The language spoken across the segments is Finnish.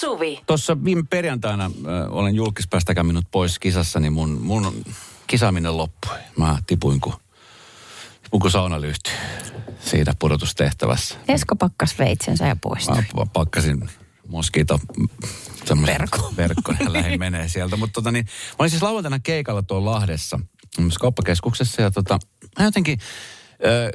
Suvi. Tuossa viime perjantaina äh, olen julkispäästäkään minut pois kisassa, niin mun, mun kisaaminen loppui. Mä tipuin kuin, tipuin kuin saunalyhty siinä pudotustehtävässä. Esko pakkas veitsensä ja poistui. Mä pa- pakkasin moskito Verkko. verkkon ja lähdin menee sieltä. Mutta tota niin, mä olin siis lauantaina keikalla tuolla Lahdessa, kauppakeskuksessa ja tota, mä jotenkin, ö,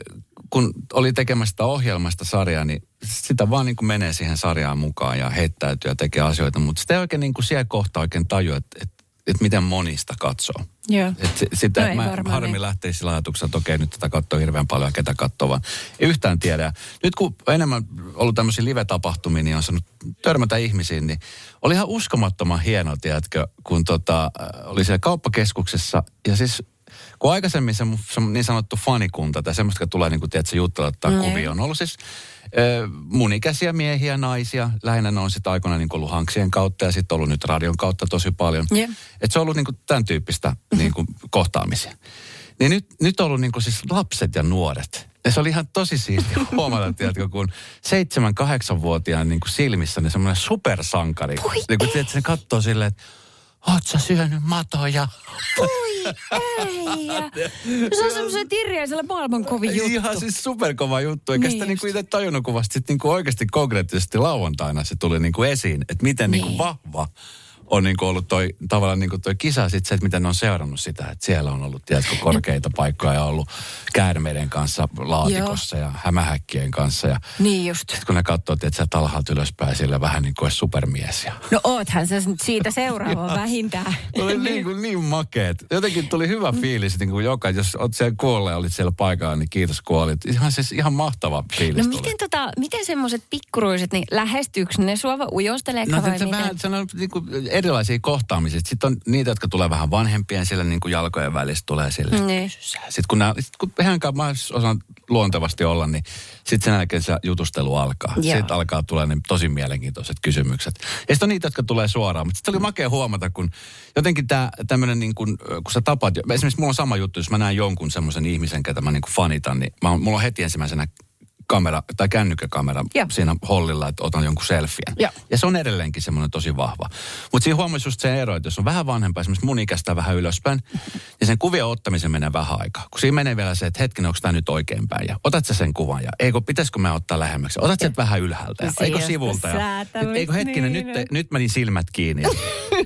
kun oli tekemässä sitä ohjelmasta sarjaa, niin sitä vaan niin kuin menee siihen sarjaan mukaan ja heittäytyy ja tekee asioita, mutta sitä ei oikein niin kuin siellä kohtaa oikein tajua, että, että, että miten monista katsoo. Joo. Et se- sitä, No ei mä harmi niin. lähtee sillä ajatuksella, että okei, nyt tätä katsoo hirveän paljon ja ketä katsoo, vaan ei yhtään tiedä. Nyt kun enemmän ollut tämmöisiä live-tapahtumia, niin on saanut törmätä ihmisiin, niin oli ihan uskomattoman hieno, tiedätkö, kun tota, äh, oli siellä kauppakeskuksessa ja siis kun aikaisemmin se, se niin sanottu fanikunta tai semmoista, jotka tulee niin kuin, tiedätkö, juttelua ottaa Mm. kuvia, on ollut siis ö, mun ikäisiä miehiä, naisia. Lähinnä ne on sitten aikoinaan niin ollut hanksien kautta ja sitten ollut nyt radion kautta tosi paljon. Jep. Et se on ollut niin kuin tämän tyyppistä niin kuin kohtaamisia. Niin nyt, nyt on ollut niin kuin siis lapset ja nuoret. Ja se oli ihan tosi siisti huomata, tiedätkö, kun seitsemän, kahdeksanvuotiaan niin kuin silmissä niin semmoinen supersankari. Voi niin kuin, tiedätkö, se katsoo silleen, että oot sä syönyt matoja? Oi ei. Se on semmoisen tirjeisellä maailman kovin juttu. Ihan siis superkova juttu, eikä Niin sitä niinku itse tajunnut, kun vasta sit niinku oikeasti konkreettisesti lauantaina se tuli niinku esiin, että miten Niin. niinku vahva on niinku ollut toi, tavallaan niinku toi kisa sit se, että miten ne on seurannut sitä, että siellä on ollut tiedätkö, korkeita paikkoja ja ollut käärmeiden kanssa laatikossa ja hämähäkkien kanssa ja Niin just. sitten kun ne katsoo, että sä alhaalta ylöspäin sille vähän niin kuin supermies ja No oothan sä nyt siitä seuraava vähintään. Oli niin, kuin niin makeet. Jotenkin tuli hyvä fiilis, niin kuin joka, jos olet siellä kuolla ja olit siellä paikalla, niin kiitos kun olit. Ihan siis ihan mahtava fiilis No tuli. miten, tota, miten semmoiset pikkuruiset, niin lähestyykö ne sua vai ujosteleeko No vai miten? vähän, se on niin kuin erilaisia kohtaamisia. Sitten on niitä, jotka tulee vähän vanhempia ja siellä niin kuin jalkojen välissä tulee sille. Niin. Sitten kun, nää, sit kun kanssa mä osaan luontevasti olla, niin sitten sen jälkeen se jutustelu alkaa. Joo. Sitten alkaa tulla ne tosi mielenkiintoiset kysymykset. Ja sitten on niitä, jotka tulee suoraan. Mutta sitten oli makea huomata, kun jotenkin tämä tämmöinen niin kuin, kun sä tapaat, esimerkiksi mulla on sama juttu, jos mä näen jonkun semmoisen ihmisen, ketä mä niin kuin fanitan, niin mä, mulla on heti ensimmäisenä kamera tai kännykkäkamera Joo. siinä hollilla, että otan jonkun selfien. Joo. Ja se on edelleenkin semmoinen tosi vahva. Mutta siinä huomasi just se ero, että jos on vähän vanhempaa, esimerkiksi mun ikäistä vähän ylöspäin, niin sen kuvien ottamisen menee vähän aikaa. Kun siinä menee vielä se, että hetkinen, onko tämä nyt oikeinpäin? Ja otat sä sen kuvan ja eikö, pitäisikö mä ottaa lähemmäksi? Otat sen vähän ylhäältä ja eikö sivulta? Ja, säätämistä, eikö hetkinen, niin. nyt, nyt meni silmät kiinni. Ja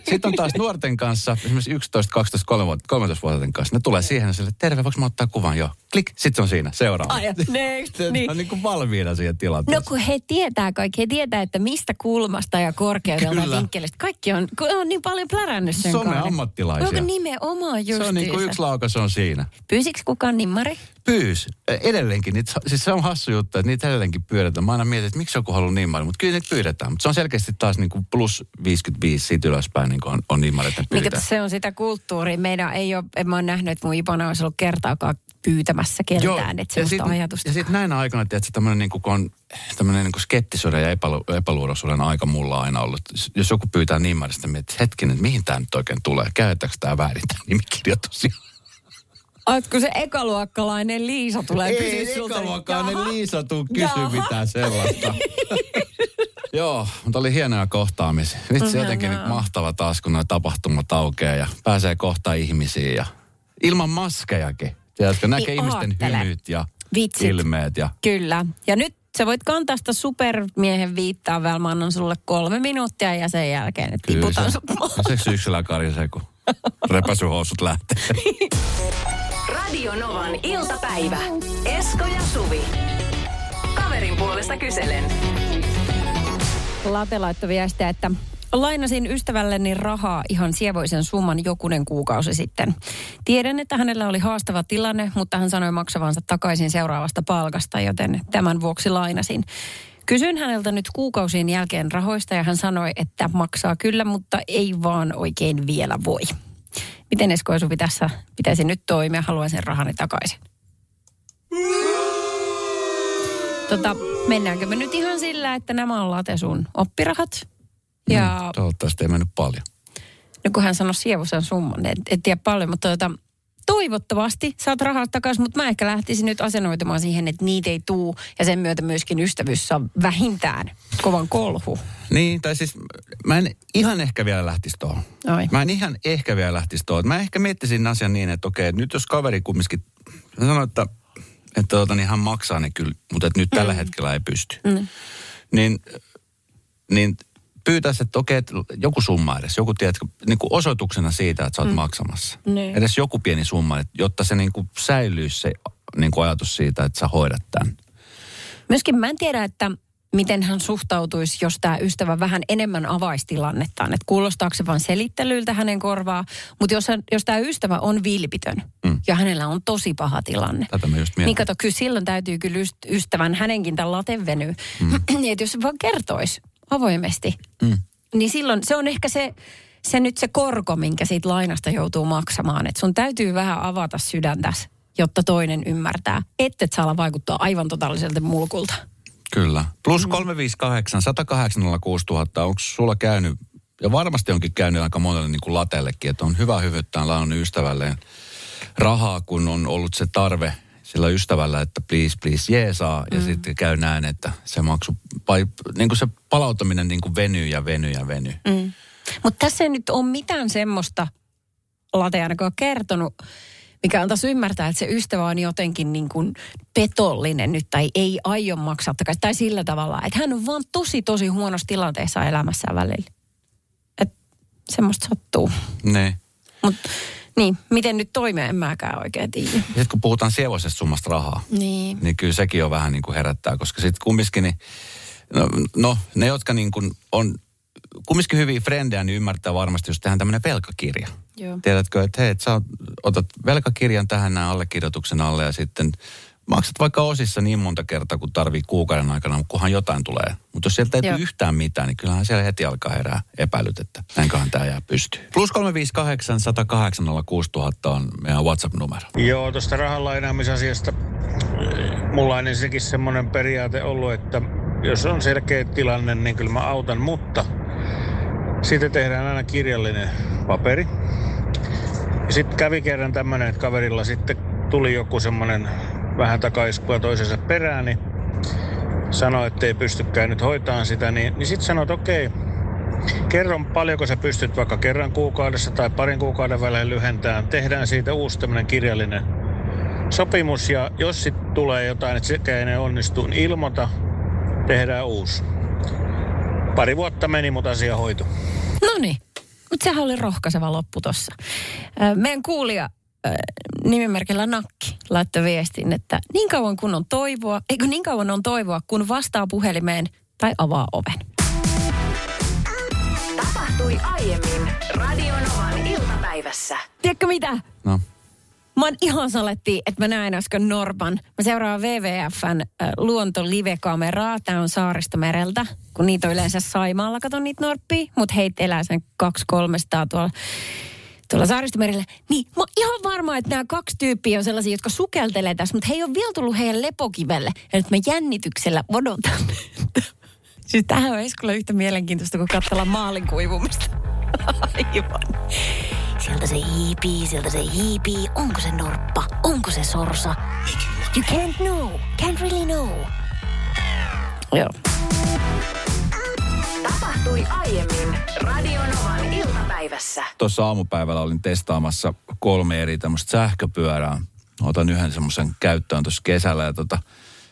Sitten on taas nuorten kanssa, esimerkiksi 11, 12, 13 vuoden kanssa. Ne tulee siihen ja sille, terve, voiko mä ottaa kuvan? Joo. Klik, sitten se on siinä, seuraava. Ai, next, niin. On niin kuin valmiina siihen No tilanteeseen. kun he tietää kaikki, he tietää, että mistä kulmasta ja korkeudelta Kyllä. vinkkelistä. Kaikki on, kun on niin paljon plärännyt sen Some kahden. ammattilaisia. Onko nimenomaan se on niin kuin justiinsa? yksi laukaus on siinä. Pyysikö kukaan nimmari? Pyys. Edelleenkin, niitä, siis se on hassu juttu, että niitä edelleenkin pyydetään. Mä aina mietin, että miksi joku haluaa nimmarin, mutta kyllä niitä pyydetään. Mutta se on selkeästi taas niin kuin plus 55 siitä ylöspäin niin kuin on, on nimmarit, että Niin, pyydetään. että se on sitä kulttuuria. Meidän ei ole, en mä ole nähnyt, että mun Ipona olisi ollut kertaakaan pyytämässä keltään, että ja sellaista sit, ajatusta. Ja sitten näinä aikoina, että tämmöinen niin kuin, kun on tämmöinen niin skeptisuuden ja epälu, epäluuloisuuden aika mulla on aina ollut. Jos joku pyytää niin mietit, hetkinen, että mihin tämä nyt oikein tulee? Käytetäänkö tämä väärin tämä nimikirjoitus? Oletko se ekaluokkalainen Liisa tulee kysyä Ei sulta? ekaluokkainen Jaha. Liisa tuu kysyä Jaha. mitään sellaista. Joo, mutta oli hienoja kohtaamisia. Vitsi jotenkin Ihanaa. mahtava taas, kun nuo tapahtumat aukeaa ja pääsee kohta ihmisiin ja ilman maskejakin. Tiedätkö, näkee Niin ihmisten oottele. hymyt ja Vitsit. ilmeet ja Kyllä. Ja nyt sä voit kantaa sitä supermiehen viittaa vielä. Mä annan sulle kolme minuuttia ja sen jälkeen että tiputan sut maahan. se syksyllä karisee, kun repäsyhousut lähtee. Radio Novan iltapäivä. Esko ja Suvi. Kaverin puolesta kyselen. Late laittoi viestiä, että lainasin ystävälleni rahaa ihan sievoisen summan jokunen kuukausi sitten. Tiedän, että hänellä oli haastava tilanne, mutta hän sanoi maksavansa takaisin seuraavasta palkasta, joten tämän vuoksi lainasin. Kysyin häneltä nyt kuukausien jälkeen rahoista ja hän sanoi, että maksaa kyllä, mutta ei vaan oikein vielä voi. Miten Esko ja Suvi tässä pitäisi nyt toimia? Haluan sen rahani takaisin. Tota, mennäänkö me nyt ihan sillä, että nämä on late sun oppirahat? Ja Mm, toivottavasti ei mennyt paljon. no kun hän sanoi sievuisen summan, en, en tiedä paljon, mutta tota, toivottavasti saat rahaa takaisin, mutta mä ehkä lähtisin nyt asennoitumaan siihen, että niitä ei tuu ja sen myötä myöskin ystävyys saa vähintään kovan kolhu. Niin, tai siis mä en ihan ehkä vielä lähtisi tuohon. Mä en ihan ehkä vielä lähtisi tuohon. Mä ehkä miettisin asian niin, että okei, nyt jos kaveri kumminkin sanoo, että, että tota, niin hän maksaa ne kyllä, mutta että nyt tällä mm. hetkellä ei pysty. Mm. Niin, niin pyytäisi, että okei, että joku summa edes, joku tiedätkö, niin kuin osoituksena siitä, että sä oot mm. maksamassa. Niin. Edes joku pieni summa, että- jotta se niin kuin säilyisi se niin kuin ajatus siitä, että sä hoidat tämän. Myöskin mä en tiedä, että miten hän suhtautuisi, jos tämä ystävä vähän enemmän avaisi tilannettaan. Että kuulostaako se vain selittelyltä hänen korvaa. Mutta jos, hän- jos tämä ystävä on vilpitön Mm. ja hänellä on tosi paha tilanne. Tätä mä just Niin kato, kyllä silloin täytyy kyllä yst- ystävän hänenkin tämän laten venyä. Mm. niin että jos se vaan kertoisi avoimesti, Mm. niin silloin se on ehkä se, se nyt se korko, minkä siitä lainasta joutuu maksamaan. Että sun täytyy vähän avata sydäntäs, jotta toinen ymmärtää, että et saa vaikuttaa aivan totaaliselta mulkulta. Kyllä. Plus 358, 108 000. Onko sulla käynyt, ja varmasti onkin käynyt aika monelle niin kuin latellekin, että on hyvä hyvyttää lainannut ystävälleen rahaa, kun on ollut se tarve sillä ystävällä, että please, please, jeesaa. Ja sitten käy näin, että se maksu, vai, niin kuin se palauttaminen niin kuin venyy ja venyy ja venyy. Mm. Mutta tässä ei nyt ole mitään semmoista, Late ainakaan kertonut, mikä antaisi ymmärtää, että se ystävä on jotenkin niin kuin petollinen nyt tai ei aio maksaa takaisin. Tai sillä tavalla, että hän on vaan tosi tosi huonossa tilanteessa elämässään välillä. Että semmoista sattuu. Ne. Mutta niin, miten nyt toimia, en mäkään oikein tiedä. Sitten kun puhutaan sievoisesta summasta rahaa, Niin. niin kyllä sekin on vähän niin kuin herättää, koska sitten kumminkin, niin, no, no ne, jotka niin kuin on kumminkin hyviä frendejä, niin ymmärtää varmasti, jos tehdään tämmöinen velkakirja. Joo. Tiedätkö, että hei, että sä otat velkakirjan tähän näin allekirjoituksen alle ja sitten maksat vaikka osissa niin monta kertaa, kun tarvii kuukauden aikana, kunhan jotain tulee. Mutta jos sieltä ei Joo. tule yhtään mitään, niin kyllähän siellä heti alkaa herää epäilyt, että näinköhän tämä jää pystyyn. Plus 358 108 06000 on meidän WhatsApp-numero. Joo, tuosta rahan lainaamisasiasta. Mulla on ensinnäkin semmoinen periaate ollut, että jos on selkeä tilanne, niin kyllä mä autan, mutta sitten tehdään aina kirjallinen paperi. Ja sitten kävi kerran tämmöinen, että kaverilla sitten tuli joku semmoinen vähän takaiskua toisensa perään, niin sanoi, että ei pystykään nyt hoitamaan sitä, niin, niin sitten sanoi, että okei, kerron paljonko sä pystyt vaikka kerran kuukaudessa tai parin kuukauden välein lyhentämään. Tehdään siitä uusi tämmöinen kirjallinen sopimus ja jos sitten tulee jotain, että sekään ei onnistu, niin ilmoita, tehdään uusi. Pari vuotta meni, mutta asia hoitu. No niin, mutta sehän oli rohkaiseva loppu tossa. Meidän kuulija nimimerkillä Nakki laittoi viestin, että niin kauan kun on toivoa, eikö niin kauan on toivoa, kun vastaa puhelimeen tai avaa oven. Tapahtui aiemmin Radionovan iltapäivässä. Tiedätkö mitä? No, Mä oon ihan saletti, että mä näin äsken Norpan. Mä seuraan WWFn äh, luontolivekameraa. Tää on Saaristomereltä, kun niitä on yleensä Saimaalla, katon niitä norppia. Mutta heitä elää sen 200-300 tuolla, tuolla Saaristomerellä. Niin mä oon ihan varma, että nämä kaksi tyyppiä on sellaisia, jotka sukeltelee tässä, mutta he ei ole vielä tullut heidän lepokivelle. Ja nyt mä jännityksellä odotan. siis tämähän on Eskolla yhtä mielenkiintoista, kuin katsella maalin kuivumista. Aivan. Sieltä se hiipii, sieltä se hiipii. Onko se norppa? Onko se sorsa? You can't know. Can't really know. Joo. Tapahtui aiemmin Radionovan iltapäivässä. tuossa aamupäivällä olin testaamassa kolme eri tämmöistä sähköpyörää. Otan yhden semmoisen käyttöön tuossa kesällä ja tota,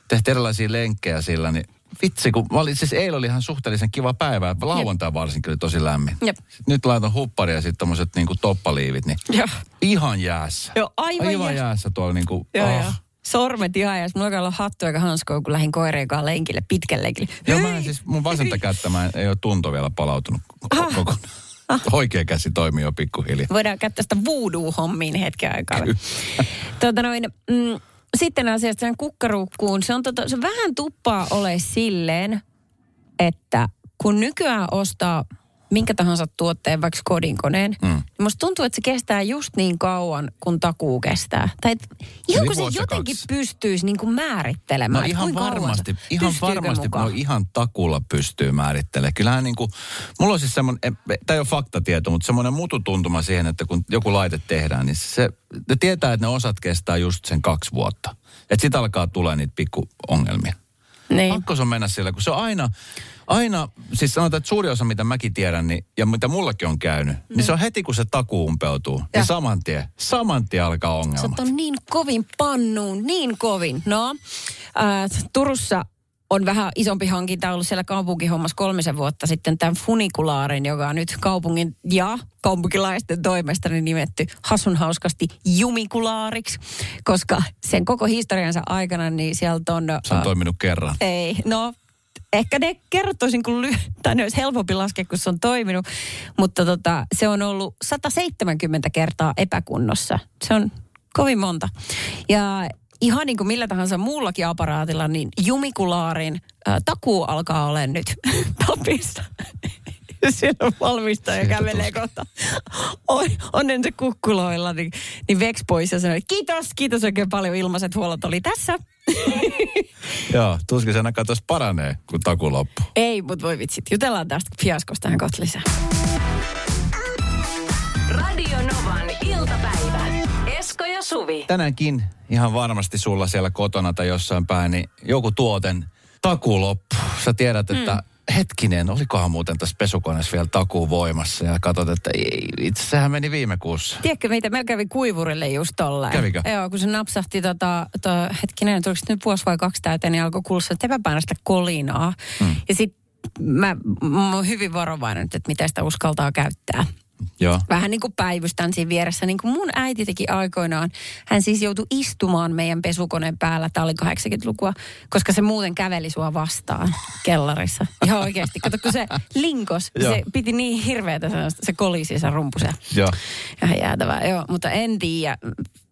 tehtiin erilaisia lenkkejä sillä, niin vitsi, kun mä olin, siis eilen oli ihan suhteellisen kiva päivä, lauantai varsinkin oli tosi lämmin. Jep. Sitten nyt laitan huppari ja sitten tommoset niinku toppaliivit, niin Joo. ihan jäässä. Joo, aivan aivan jäässä. jäässä tuolla niinku, Joo, ah. joo. Sormet ihan ja mulla olla hattu eikä hanskoa, kun lähdin koireen kanssa lenkille, pitkälle lenkille. Joo, mä en siis mun vasenta kättä mä en, ei ole tunto vielä palautunut Ah. koko, koko. Oikea käsi toimii jo pikkuhiljaa. Voidaan käyttää sitä voodoo-hommiin hetken aikaa. tuota noin, mm, sitten asiasta sen kukkaruukkuun. Se on, tota, se vähän tuppaa ole silleen, että kun nykyään ostaa minkä tahansa tuotteen, vaikka kodinkoneen, mm. niin musta tuntuu, että se kestää just niin kauan, kun takuu kestää. Tai et, ihan Eli kun se jotenkin kaksi. pystyisi niin kuin määrittelemään. No ihan varmasti, se- ihan varmasti, mukaan? no ihan takulla pystyy määrittelemään. Kyllähän niin kuin, mulla on siis semmoinen, tämä ei ole faktatieto, mutta semmoinen mututuntuma siihen, että kun joku laite tehdään, niin se, ne tietää, että ne osat kestää just sen kaksi vuotta. Että sit alkaa tulla niitä pikku ongelmia. Niin. Pakko se on mennä sillä, kun se on aina, aina, siis sanotaan, että suuri osa, mitä mäkin tiedän, niin, ja mitä mullakin on käynyt, niin se on heti, kun se takuu umpeutuu, Ja. niin saman tien, saman tien alkaa Sä ongelmat. on niin kovin pannuun, niin kovin. No, äh, Turussa on vähän isompi hankinta ollut siellä kaupunkihommassa kolmisen vuotta sitten tämän funikulaarin, joka on nyt kaupungin ja kaupunkilaisten toimesta niin nimetty hasun hauskasti jumikulaariksi, koska sen koko historiansa aikana niin sieltä on... Se on äh, toiminut kerran. ei, no ehkä ne kertoisin, kun ly- tai ne olisi helpompi laskea, kun se on toiminut. Mutta tota, se on ollut 170 kertaa epäkunnossa. Se on kovin monta. Ja ihan niin kuin millä tahansa muullakin aparaatilla, niin jumikulaarin ä, takuu alkaa olla nyt tapissa. Siellä on valmistaja Siitä kävelee kohta on, onnen se kukkuloilla, niin, niin veks pois ja sanoi, kiitos, kiitos oikein paljon, ilmaiset huollot oli tässä. Joo, tuskin se ainakaan tuossa paranee, kun taku loppuu. Ei, mutta voi vitsit. Jutellaan tästä fiaskosta tähän kohta lisää. Radio Novan Suvi. Tänäänkin ihan varmasti sulla siellä kotona tai jossain päin, niin joku tuoten taku loppu. Sä tiedät, että mm. hetkinen, olikohan muuten tässä pesukoneessa vielä takuu voimassa ja katsot, että ei, itse sehän meni viime kuussa. Tiedätkö, mitä meillä kävi kuivurille just tolleen? Kävikö? Joo, kun se napsahti tota, to, hetkinen, tuliko nyt vuosi vai kaksi täyteen, niin alkoi kuulla sitä epäpäänäistä kolinaa. Mm. Ja sitten mä, mä oon hyvin varovainen, että miten sitä uskaltaa käyttää. Joo. Vähän niin kuin päivystän siinä vieressä, niin kuin mun äiti teki aikoinaan. Hän siis joutui istumaan meidän pesukoneen päällä, tämä oli 80-lukua, koska se muuten käveli sua vastaan kellarissa. Ihan oikeasti. Kato, kun se linkos, Joo. se piti niin hirveätä, sellaista, se kolisi se rumpu se. Joo. Ihan jäätävää, joo. Mutta en tiedä,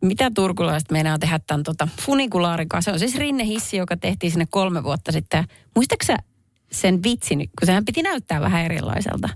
mitä turkulaiset meinaa tehdä tämän tota, funikulaarin kanssa. Se on siis rinnehissi, joka tehtiin sinne kolme vuotta sitten. Muistaaksä sen vitsin, kun sehän piti näyttää vähän erilaiselta?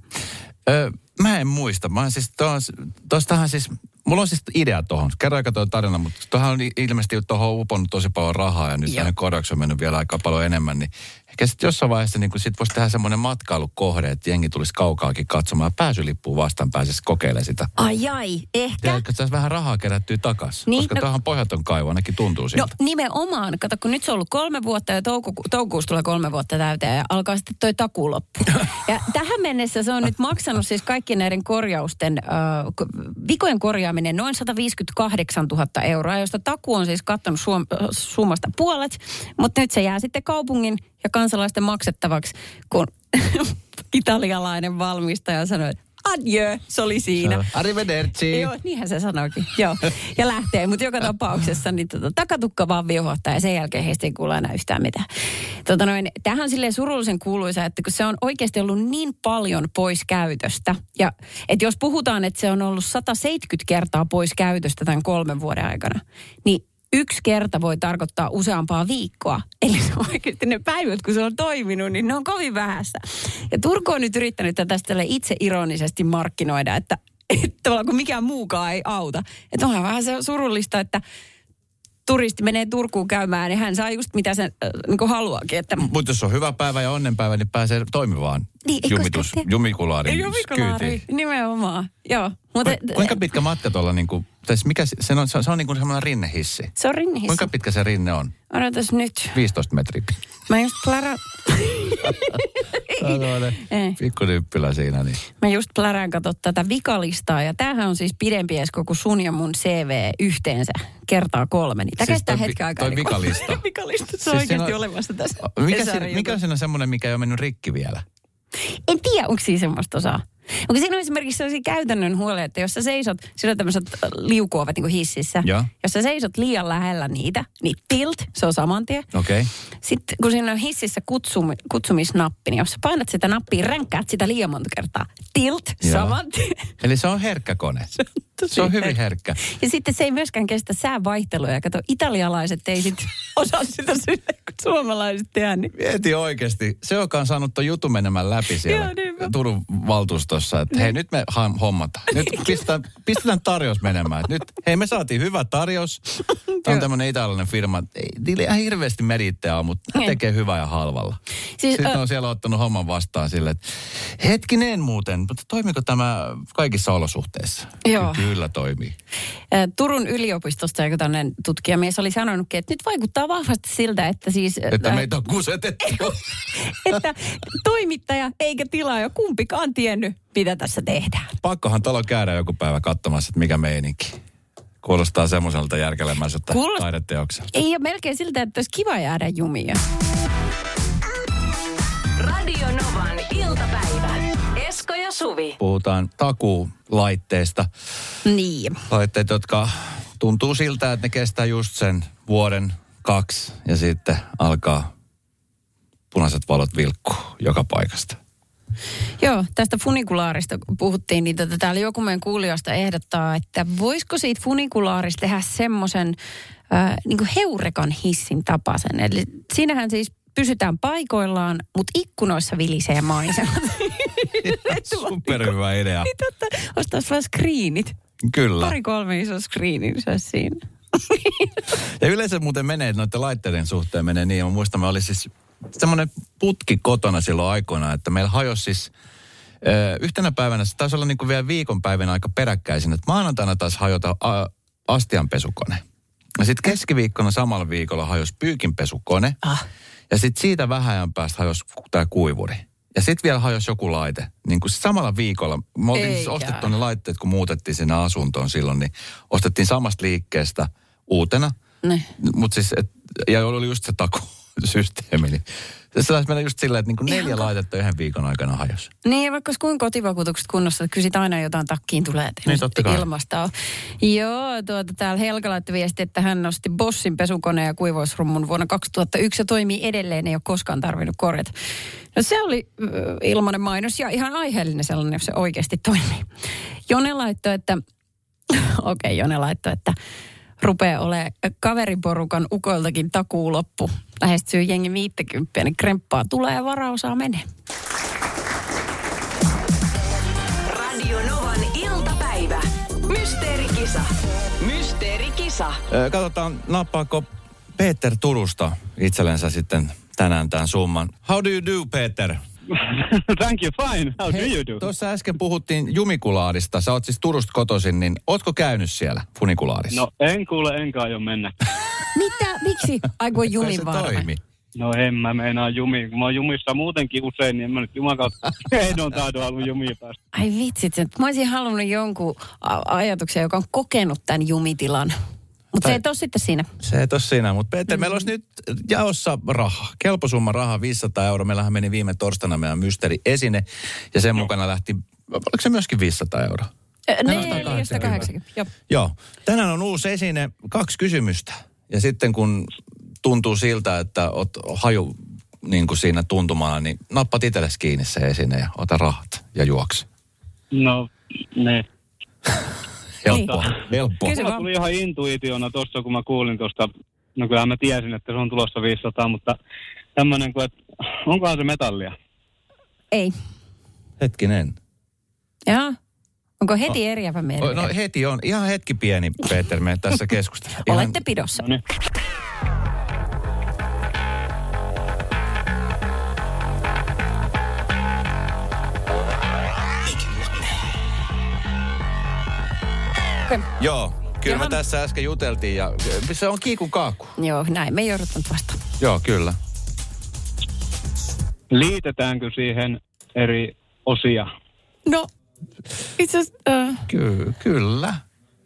Öö, mä en muista. Mä siis, tos, tostahan siis, mulla on siis idea tohon. Kerro aika tuo tarina, mutta tuohon on ilmeisesti tuohon uponnut tosi paljon rahaa ja nyt tänne kodaksi on mennyt vielä aika paljon enemmän. Niin ehkä sitten jossain vaiheessa niin sit voisi tehdä semmoinen matkailukohde, että jengi tulisi kaukaakin katsomaan. Pääsylippuun vastaan pääsisi kokeilemaan sitä. Ai ai, ehkä. Tiedätkö, saisi vähän rahaa kerättyä takaisin. Niin, koska no- tuohon pohjaton kaivo ainakin tuntuu No siltä. nimenomaan. Kato, kun nyt se on ollut kolme vuotta ja toukoku- toukokuussa tulee kolme vuotta täyteen ja alkaa sitten toi takuu loppu. Ja tähän mennessä se on nyt maksanut siis kaikkien näiden korjausten, äh, ko- vikojen korjaaminen noin 158 000 euroa, josta takuu on siis kattanut suom- äh, summasta puolet, mutta nyt se jää sitten kaupungin ja kansalaisten maksettavaksi, kun italialainen valmistaja sanoi, että adieu, se oli siinä. Arrivederci. Joo, niinhän se sanoikin. Joo. Ja lähtee, mutta joka tapauksessa niin tota, takatukka vaan viuhottaa ja sen jälkeen heistä ei kuule enää yhtään mitään. Tota noin, tämähän on silleen surullisen kuuluisa, että kun se on oikeasti ollut niin paljon pois käytöstä. Ja että jos puhutaan, että se on ollut 170 kertaa pois käytöstä tämän kolmen vuoden aikana, niin yksi kerta voi tarkoittaa useampaa viikkoa. Eli se on oikeasti ne päivät, kun se on toiminut, niin ne on kovin vähäistä. Ja Turku on nyt yrittänyt tätä tälle itse ironisesti markkinoida, että, että tavallaan kun mikään muukaan ei auta. Että onhan vähän se surullista, että turisti menee Turkuun käymään, niin hän saa just mitä se äh, niin haluaakin. Että Mutta jos on hyvä päivä ja onnenpäivä, niin pääsee toimivaan Niin, jumitus, sitä tee- jumikulaarin Jumikulaari, nimenomaan. Joo. Mutta, Ku- Kuinka pitkä matka tuolla, niin kuin, mikä, se- on, se on, se on niin kuin semmoinen rinnehissi. Se on rinnihissä. Kuinka pitkä se rinne on? Odotas nyt. 15 metriä. Mä just plärään... Ei. Pikku nyppylä siinä. Niin. Mä just plärään katsoa tätä vikalistaa ja tämähän on siis pidempi Esko kuin sun ja mun CV yhteensä kertaa kolme. Niin tämä Siis kestää hetken aikaa. toi vikalista. vikalista, se on Siis oikeasti on- olemassa tässä. Mikä, siinä, mikä on siinä semmoinen, mikä ei ole mennyt rikki vielä? En tiedä, onko siinä semmoista osaa. Onko siinä on esimerkiksi sellaisia käytännön huolia, että jos sä seisot, sillä on tämmöiset liukuovet niin kuin hississä. Joo. Jos sä seisot liian lähellä niitä, niin tilt, se on saman tien. Okei. Okay. Sitten kun siinä on hississä kutsum, kutsumisnappi, niin jos sä painat sitä nappia, ränkäät sitä liian monta kertaa. Tilt, Joo. saman tien. Eli se on herkkä kone. Tosi Se on hyvin herkkä. Ja sitten se ei myöskään kestä säävaihteluja. Kato, italialaiset ei sit osaa sitä sille, kun suomalaiset tehdään. Niin. Mieti oikeasti. Se, joka on saanut ton jutun menemään läpi siellä Joo, niinpä. Turun valtuustossa, että hei, nyt me ha- hommataan. Nyt pistetään, pistetään tarjous menemään. Nyt, hei, me saatiin hyvä tarjous. Tämä on tämmöinen italialainen firma. Ei, niillä ihan hirveästi merittejä ole, mutta ne Ei. tekee hyvää ja halvalla. Siis, Sitten ö- on siellä ottanut homman vastaan sille, että hetkinen muuten, mutta toimiko tämä kaikissa olosuhteissa? Joo. Ky- Kyllä toimii. Turun yliopistosta joku tämmöinen tutkijamies oli sanonutkin, että nyt vaikuttaa vahvasti siltä, että siis... Että meitä on kusetettu. että toimittaja eikä tilaaja kumpikaan tiennyt, mitä tässä tehdään. Pakkohan talo käydä joku päivä katsomassa, että mikä meininki. Kuulostaa semmoiselta järkelemäiseltä Kuulost- taideteokselta. Ei ole melkein siltä, että olisi kiva jäädä jumia. Radio Novan iltapäivä. Ja Suvi. Puhutaan takuulaitteista. Niin. Laitteet, jotka tuntuu siltä, että ne kestää just sen vuoden, kaksi ja sitten alkaa punaiset valot vilkkuu joka paikasta. Joo, tästä funikulaarista puhuttiin, niin tota, täällä joku meidän kuulijoista ehdottaa, että voisiko siitä funikulaarista tehdä semmoisen äh, niin heurekan hissin tapaisen. Eli siinähän siis pysytään paikoillaan, mutta ikkunoissa vilisee maisemat. Superhyvä idea. Niin totta, ostaisi vaan screenit. Kyllä. Pari kolme iso screenin, siinä. Ja yleensä muuten menee, että noiden laitteiden suhteen menee niin. Mä muistan, me oli siis semmoinen putki kotona silloin aikoina, että meillä hajosi siis ö, yhtenä päivänä, se taisi olla niin kuin vielä viikonpäivänä aika peräkkäisin, että maanantaina taas hajota a, astianpesukone. Ja sitten keskiviikkona samalla viikolla hajosi pyykinpesukone. Ah. Ja sitten siitä vähän ajan päästä hajosi tämä kuivuri. Ja sitten vielä hajosi joku laite. Niin kuin samalla viikolla. Me oltiin siis ostettu ne laitteet, kun muutettiin sinne asuntoon silloin, niin ostettiin samasta liikkeestä uutena. Ne. Mutta siis, et, ja oli just se takusysteemi. Niin se taisi mennä just silleen, että niinku neljä laitetta yhden viikon aikana hajosi. Niin, ja vaikka olisi kuinka kotivakuutukset kunnossa, että kyllä sit aina jotain takkiin tulee. että Niin, totta kai. Ilmasta on. Joo, tuota, täällä Helga laittoi viesti, että hän nosti Bossin pesukoneen ja kuivausrummun vuonna 2001 ja toimii edelleen, ei ole koskaan tarvinnut korjata. No se oli äh, ilmainen mainos ja ihan aiheellinen sellainen, jos se oikeasti toimii. Jone laittoi, että, okei okay, Jone laittoi, että rupeaa olemaan kaveriporukan ukoiltakin takuu loppu. Lähestyy jengi 50, niin kremppaa tulee ja varaosaa menee. Radio Novan iltapäivä. Mysteerikisa. Mysteerikisa. Katsotaan, nappaako Peter Turusta itsellensä sitten tänään tämän summan. How do you do, Peter? Thank you, fine. How do you do? Tuossa äsken puhuttiin Jumikulaarista. Sä oot siis Turusta kotoisin, niin ootko käynyt siellä funikulaarissa? No en kuule, enkä aio mennä. Mitä? Miksi? Ai kun jumin toimi. No en mä meinaa jumi. Kun mä oon jumissa muutenkin usein, niin en mä nyt juman kautta ehdon taidon halunnut jumia päästä. Ai vitsit, mä olisin halunnut jonkun ajatuksen, joka on kokenut tämän jumitilan. Mutta se ei ole sitten siinä. Se ei tos siinä, mutta Peter, mm. meillä olisi nyt jaossa rahaa. Kelposumma rahaa 500 euroa. Meillähän meni viime torstaina meidän mysteeri esine ja sen mukana lähti, oliko se myöskin 500 euroa? No, 480. Joo. Joo. Tänään on uusi esine, kaksi kysymystä. Ja sitten kun tuntuu siltä, että oot haju niin kuin siinä tuntumalla, niin nappat itsellesi kiinni se esine ja ota rahat ja juokse. No, ne. Helppoa, Niin. helppoa. Kysy Mulla tuli ihan intuitiona tuossa, kun mä kuulin tuosta, no kyllä mä tiesin, että se on tulossa 500, mutta tämmöinen kuin, että onkohan se metallia? Ei. Hetkinen. Jaa. Onko heti eriävä merkki? No heti on. Ihan hetki pieni, Peter, me tässä keskustellaan. Ihan- Olette pidossa. No niin. Okay. Joo, kyllä Jaha. me tässä äsken juteltiin ja se on kiikun kaakku. Joo, näin me jouduttu vastaan. Joo, kyllä. Liitetäänkö siihen eri osia? No, itse asiassa, äh, Ky- kyllä.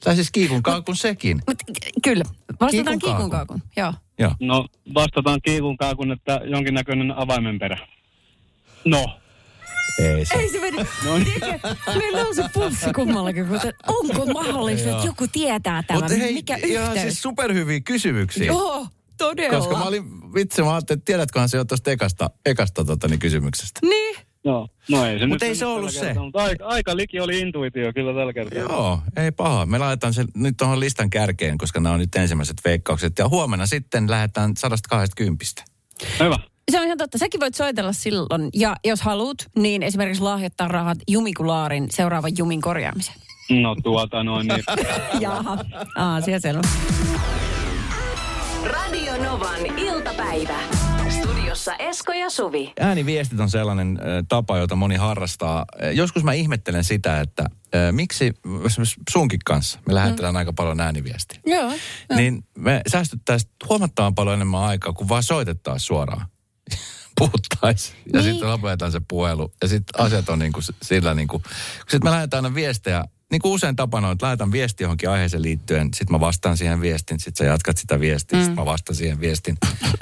Tai siis kiikun kaakun sekin. mut, kyllä. Vastataan Kiikun kiikun kaakun. kaakun. Joo. Joo. No, vastataan kiikun kaakun, että jonkinnäköinen avaimenperä. No, Ei se. Ei se meni. Tiedätkö, Meillä on se pulssi kummallakin, mutta onko mahdollista, että joku tietää tämän? Mutta hei, Mikä ihan yhteys? siis superhyviä kysymyksiä. Joo, todella. Koska mä olin, vitsi, mä ajattelin, että tiedätköhän se jo tuosta ekasta, ekasta tota, niin kysymyksestä. Niin. No, no ei se Mut nyt ei se ollut se. kertaa, Mutta aika, aika liki oli intuitio kyllä tällä kertaa. Joo, ei paha. Me laitetaan se nyt tuohon listan kärkeen, koska nämä on nyt ensimmäiset veikkaukset. Ja huomenna sitten lähdetään 120. Hyvä. Se on ihan totta. Säkin voit soitella silloin. Ja jos haluat, niin esimerkiksi lahjoittaa rahat Jumikulaarin seuraavan Jumin korjaamiseen. No tuota noin niin. Jaha. Aasia selvä. Radio Novan iltapäivä. Studiossa Esko ja Suvi. Ääniviestit on sellainen äh, tapa, jota moni harrastaa. Joskus mä ihmettelen sitä, että äh, miksi esimerkiksi sunkin kanssa me lähetellään mm. aika paljon ääniviestiä. Joo. Niin me säästyttäisiin huomattavan paljon enemmän aikaa, kun vaan soitettaisiin suoraan. Puhuttaisiin. Ja Niin. sitten lopetetaan se puhelu. Ja sitten asiat on niin kuin sillä niin kuin... Sitten me lähdetään aina viestejä, niin kuin usein tapana on, että lähetän viesti johonkin aiheeseen liittyen. Sitten mä vastaan siihen viestin. Sitten sä jatkat sitä viestiä. Mm. Sitten mä vastaan siihen viestin.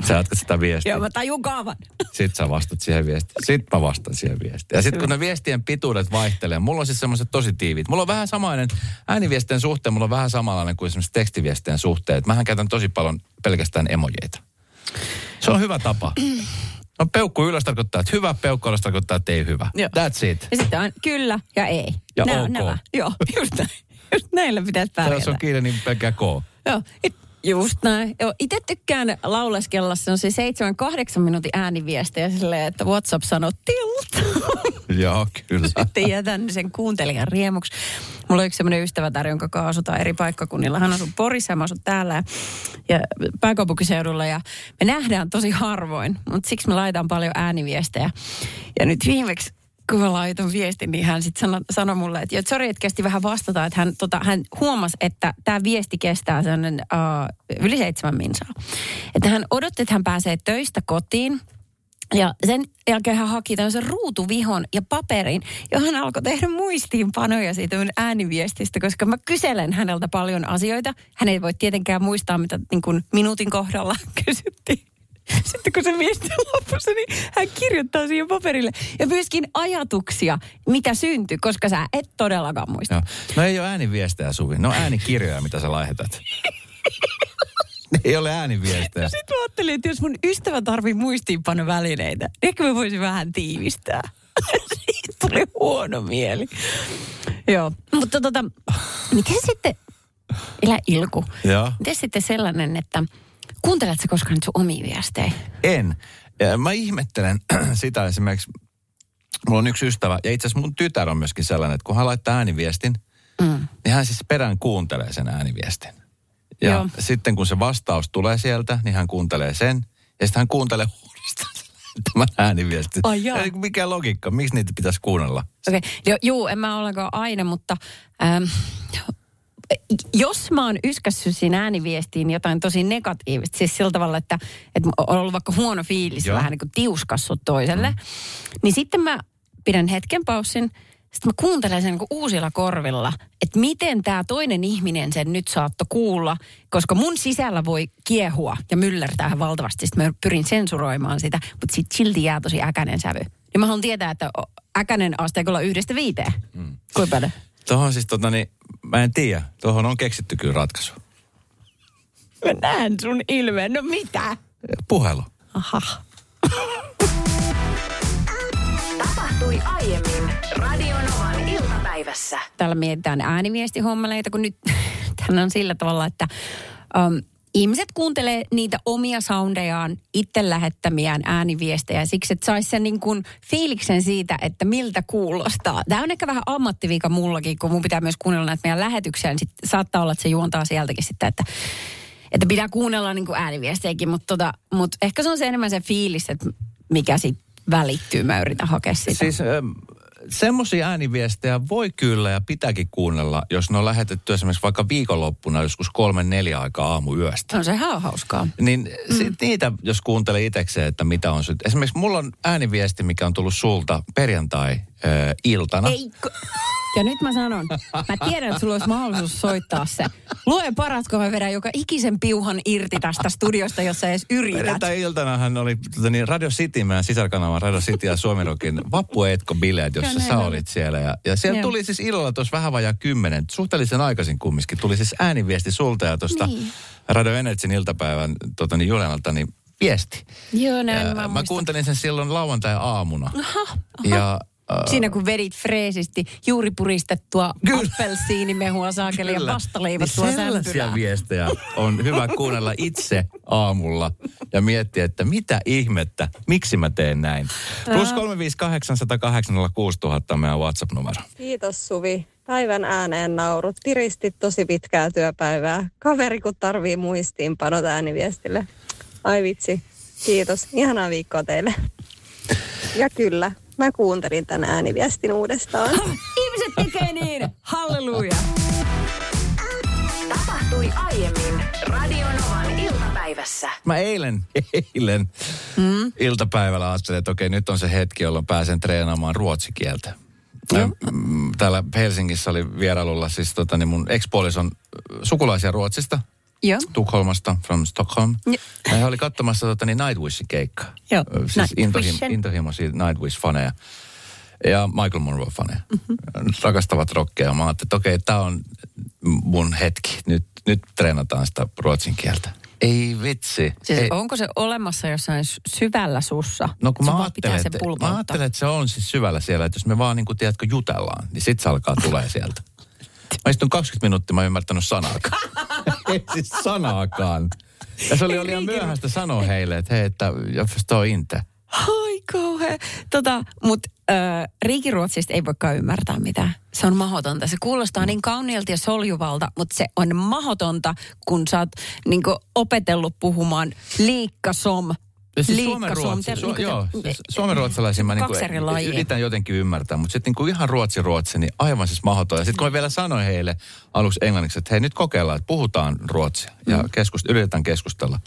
Sä jatkat sitä viestiä. Joo, mä tajun kaavan. Sitten sä vastat siihen viestiin. Sitten mä vastaan siihen viestiin. Ja sitten kun ne viestien pituudet vaihtelee, mulla on siis semmoiset tosi tiivit. Mulla on vähän samainen, ääniviestien suhteen mulla on vähän samanlainen kuin esimerkiksi tekstiviestien suhteen. Mähän käytän tosi paljon pelkästään emojeita. Se on hyvä tapa. No peukku ylös tarkoittaa, että hyvä, peukku alas tarkoittaa, että ei hyvä. Joo. That's it. Ja sitten on kyllä ja ei. Ja Nää ok. nämä. Joo, just näin. Just näillä pitäisi Tai Jos pärjätä. on kiire, niin pelkkä K. Joo, it, just näin. Itse tykkään lauleskella se on se 7-8 minuutin ääniviestejä silleen, että WhatsApp sanoo tilt. Joo, kyllä. Sitten jätän sen kuuntelijan riemuksi. Mulla on yksi semmoinen ystävätär, jonka kanssa asutaan eri paikkakunnilla. Hän asuu Porissa ja mä asun täällä ja, ja pääkaupunkiseudulla. Ja me nähdään tosi harvoin, mutta siksi me laitan paljon ääniviestejä. Ja nyt viimeksi kun mä laitan viestin, niin hän sitten sanoi sano mulle, että, että sori, että kesti vähän vastata, että hän, tota, hän huomasi, että tämä viesti kestää sellainen uh, yli seitsemän minsaa. Että hän odotti, että hän pääsee töistä kotiin, ja sen jälkeen hän haki tämmöisen ruutuvihon ja paperin, johon hän alkoi tehdä muistiinpanoja siitä mun ääniviestistä, koska mä kyselen häneltä paljon asioita. Hän ei voi tietenkään muistaa, mitä niin kuin minuutin kohdalla kysyttiin. Sitten kun se viesti lopussa, niin hän kirjoittaa siihen paperille. Ja myöskin ajatuksia, mitä syntyi, koska sä et todellakaan muista. Joo. No ei ole ääniviestejä, Suvi. No äänikirjoja, mitä sä lähetät. Ei ole ääniviestejä. Sitten mä ajattelin, että jos mun ystävä tarvii muistiinpanovälineitä, niin ehkä mä voisin vähän tiivistää. Siitä tuli huono mieli. Joo, mutta tota, miten sitten, elä ilku, Joo. miten sitten sellainen, että kuunteletko koskaan nyt sun omia viestejä? En. Mä ihmettelen sitä esimerkiksi, mulla on yksi ystävä, ja itse asiassa mun tytär on myöskin sellainen, että kun hän laittaa ääniviestin, Mm. niin hän siis perään kuuntelee sen ääniviestin. Ja Joo. sitten kun se vastaus tulee sieltä, niin hän kuuntelee sen, ja sitten hän kuuntelee uudestaan tämän ääniviestin. Ai jaa. Ei, Mikä logiikka, miksi niitä pitäisi kuunnella? Okei, okay. juu, en mä ollenkaan aina, mutta ähm, jos mä oon yskässyt siinä ääniviestiin jotain tosi negatiivista, siis sillä tavalla, että, että on ollut vaikka huono fiilis, Joo. vähän niin kuin tiuskassut toiselle, mm. niin sitten mä pidän hetken paussin, sitten mä kuuntelen sen niin uusilla korvilla, että miten tämä toinen ihminen sen nyt saatto kuulla, koska mun sisällä voi kiehua ja myllertää ihan valtavasti. Sitten mä pyrin sensuroimaan sitä, mutta sitten silti jää tosi äkänen sävy. Ja mä haluan tietää, että äkänen asteikolla yhdestä viiteen. Mm. Kuinka paljon? Tuohon siis tota niin, mä en tiedä. Tuohon on keksitty kyllä ratkaisu. Mä näen sun ilmeen. No mitä? Puhelu. Aha. Tapahtui aiemmin Radio Novan iltapäivässä. Täällä mietitään ääniviestihommaleita, kun nyt täällä on sillä tavalla, että um, ihmiset kuuntelee niitä omia soundejaan, itse lähettämiään ääniviestejä siksi, että saisi sen niin kuin fiiliksen siitä, että miltä kuulostaa. Tämä on ehkä vähän ammattivika mullakin, kun mun pitää myös kuunnella näitä meidän lähetyksiä, niin sit saattaa olla, että se juontaa sieltäkin sitten, että että pitää kuunnella niin kuin ääniviestejäkin, mutta, tota, mutta ehkä se on se enemmän se fiilis, että mikä sitten välittyy. Mä yritän hakea sitä. Siis ähm, semmoisia ääniviestejä voi kyllä ja pitääkin kuunnella, jos ne on lähetetty esimerkiksi vaikka viikonloppuna joskus kolmen neljä aikaa aamuyöstä. on se ihan hauskaa. Niin sit niitä, jos kuuntelee itsekseen, että mitä on syt. Esimerkiksi mulla on ääniviesti, mikä on tullut sulta perjantai-iltana. Ei, ko- Ja nyt mä sanon, mä tiedän, että sulla olisi mahdollisuus soittaa se. Lue paras, kun mä vedän joka ikisen piuhan irti tästä studiosta, jossa edes yrität. Perjantai-iltanahan oli tota niin, Radio City, meidän sisarkanava Radio City ja Suomirokin vappuetko-bileet, jossa Kyllä sä olit siellä. Ja, ja siellä Joo. tuli siis illalla tuossa vähän vajaa kymmenen, suhteellisen aikaisin kumminkin, tuli siis ääniviesti sulta ja tuosta Niin. Radio Energyn iltapäivän tota niin, Julenalta, niin viesti. Joo, näin Ja mä, mä kuuntelin sen silloin lauantai-aamuna. Ja äh, Siinä kun vedit freesisti juuri puristettua appelsiinimehua saakeli ja vastaleivottua niin sellaisia viestejä on hyvä kuunnella itse aamulla ja miettiä, että mitä ihmettä, miksi mä teen näin. Plus 358 108 06000 on meidän WhatsApp-numero. Kiitos Suvi. Päivän ääneen naurut. Tiristit tosi pitkää työpäivää. Kaveri kun tarvii muistiinpanot ääniviestille. Ai vitsi. Kiitos. Ihanaa viikkoa teille. Ja kyllä, mä kuuntelin tämän ääniviestin uudestaan. Ihmiset tekee niin! Halleluja! Tapahtui aiemmin Radionovan iltapäivässä. Mä eilen, eilen mm. iltapäivällä ajattelin, että okei, nyt on se hetki, jolloin pääsen treenaamaan ruotsikieltä. Mm, Täällä Helsingissä oli vierailulla siis tota, niin mun ex-puolison sukulaisia Ruotsista, Joo. Tukholmasta, from Stockholm. Ja- Ja he oli katsomassa tota, niin Nightwishin keikkaa. Joo, Siis Nightwishin. intohim, intohimoisia Nightwish-faneja. Ja Michael Monroe-faneja. Mhm. Rakastavat rockeja. Mä ajattelin, että okei, tämä on mun hetki. Nyt, nyt treenataan sitä ruotsin kieltä. Ei vitsi. Siis Ei. onko se olemassa jossain sy- syvällä sussa? No kun mä ajattelen, se että, mä ajattelen, että se on siis syvällä siellä, että jos me vaan niin kuin, tiedätkö, jutellaan, niin sit se alkaa tulee sieltä. Mä istun 20 minuuttia, mä en ymmärtänyt sanaakaan. Ei siis sanaakaan. Ja se oli jo liian myöhäistä sanoa heille, että hei, että jag förstår inte. Ai kauhea. Tota, mutta äh, Riikiruotsista ei voikaan ymmärtää mitään. Se on mahdotonta. Se kuulostaa niin kauniilta ja soljuvalta, mutta se on mahdotonta, kun sä oot niin opetellut puhumaan liikkasom. Siis Liikkasom, suomen su, joo, siis mä niinku yritän jotenkin ymmärtää, mutta sitten niinku ihan ruotsi ruotsi, niin aivan siis mahdoton. Ja sitten kun mä vielä sanoin heille aluksi englanniksi, että hei nyt kokeillaan, että puhutaan ruotsia ja keskust, yritetään keskustella.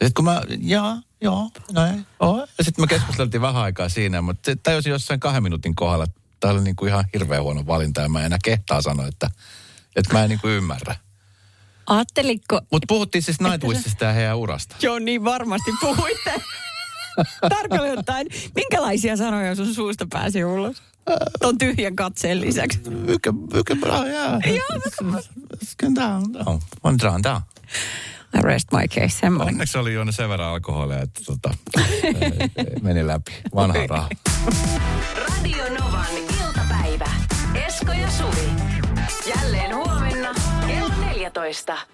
Ja sitten kun mä, jaa, joo, näin, oo. Ja sitten me keskusteltiin vähän aikaa siinä, mutta tajusin jossain kahden minuutin kohdalla, että tämä oli niinku ihan hirveän huono valinta ja mä en enää kehtaa sanoa, että, että mä en niinku ymmärrä. Ajatteliko, Mutta puhuttiin siis Nightwishista ja heidän urasta. Joo, niin varmasti puhuitte. Tarkalleen ottaen, minkälaisia sanoja sun suusta pääsi ulos? Ton tyhjän katseen lisäksi. Mycket, mycket bra, ja. Down, down. Man drar down. I rest my case, semmoinen. Onneksi oli juonut sen verran alkoholia, että tota, meni läpi. Vanha raha. Radio Novan iltapäivä. Esko ja Suvi. Jälleen barato está.